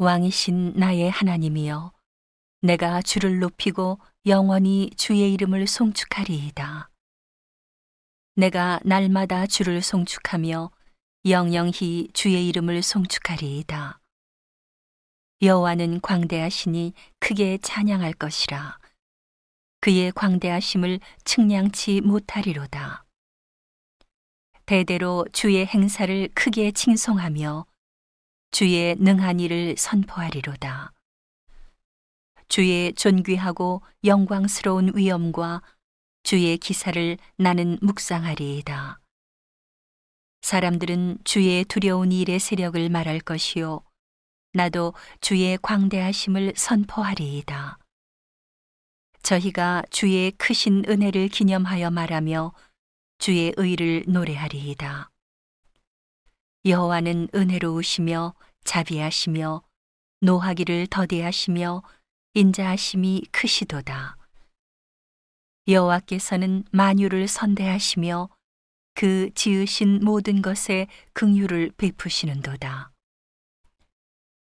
왕이신 나의 하나님이여 내가 주를 높이고 영원히 주의 이름을 송축하리이다. 내가 날마다 주를 송축하며 영영히 주의 이름을 송축하리이다. 여호와는 광대하시니 크게 찬양할 것이라. 그의 광대하심을 측량치 못하리로다. 대대로 주의 행사를 크게 칭송하며 주의 능한 일을 선포하리로다. 주의 존귀하고 영광스러운 위엄과 주의 기사를 나는 묵상하리이다. 사람들은 주의 두려운 일의 세력을 말할 것이요. 나도 주의 광대하심을 선포하리이다. 저희가 주의 크신 은혜를 기념하여 말하며 주의 의를 노래하리이다. 여호와는 은혜로우시며 자비하시며 노하기를 더디하시며 인자하심이 크시도다. 여호와께서는 만유를 선대하시며 그 지으신 모든 것에 긍휼을 베푸시는도다.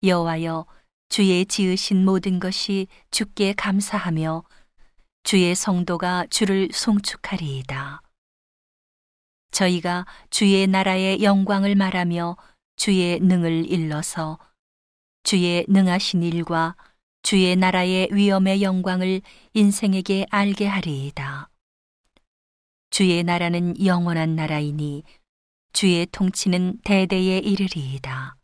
여호와여 주의 지으신 모든 것이 주께 감사하며 주의 성도가 주를 송축하리이다. 저희가 주의 나라의 영광을 말하며 주의 능을 일러서 주의 능하신 일과 주의 나라의 위엄의 영광을 인생에게 알게 하리이다. 주의 나라는 영원한 나라이니 주의 통치는 대대에 이르리이다.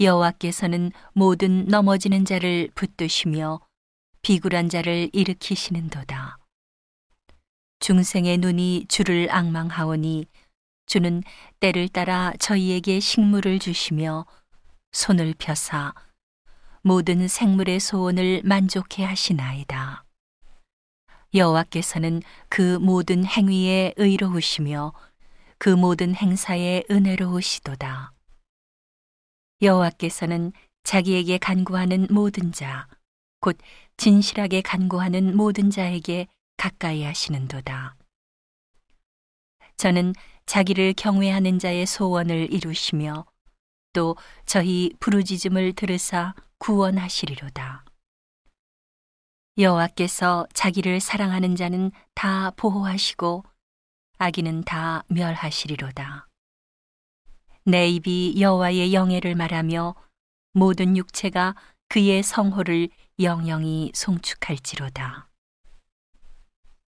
여호와께서는 모든 넘어지는 자를 붙드시며 비굴한 자를 일으키시는도다. 중생의 눈이 주를 악망하오니 주는 때를 따라 저희에게 식물을 주시며 손을 펴사 모든 생물의 소원을 만족해 하시나이다. 여호와께서는 그 모든 행위에 의로우시며 그 모든 행사에 은혜로우시도다. 여호와께서는 자기에게 간구하는 모든 자, 곧 진실하게 간구하는 모든 자에게 가까이 하시는도다. 저는 자기를 경외하는 자의 소원을 이루시며 또 저희 부르짖음을 들으사 구원하시리로다. 여호와께서 자기를 사랑하는 자는 다 보호하시고 악인은 다 멸하시리로다. 내 입이 여호와의 영예를 말하며 모든 육체가 그의 성호를 영영히 송축할지로다.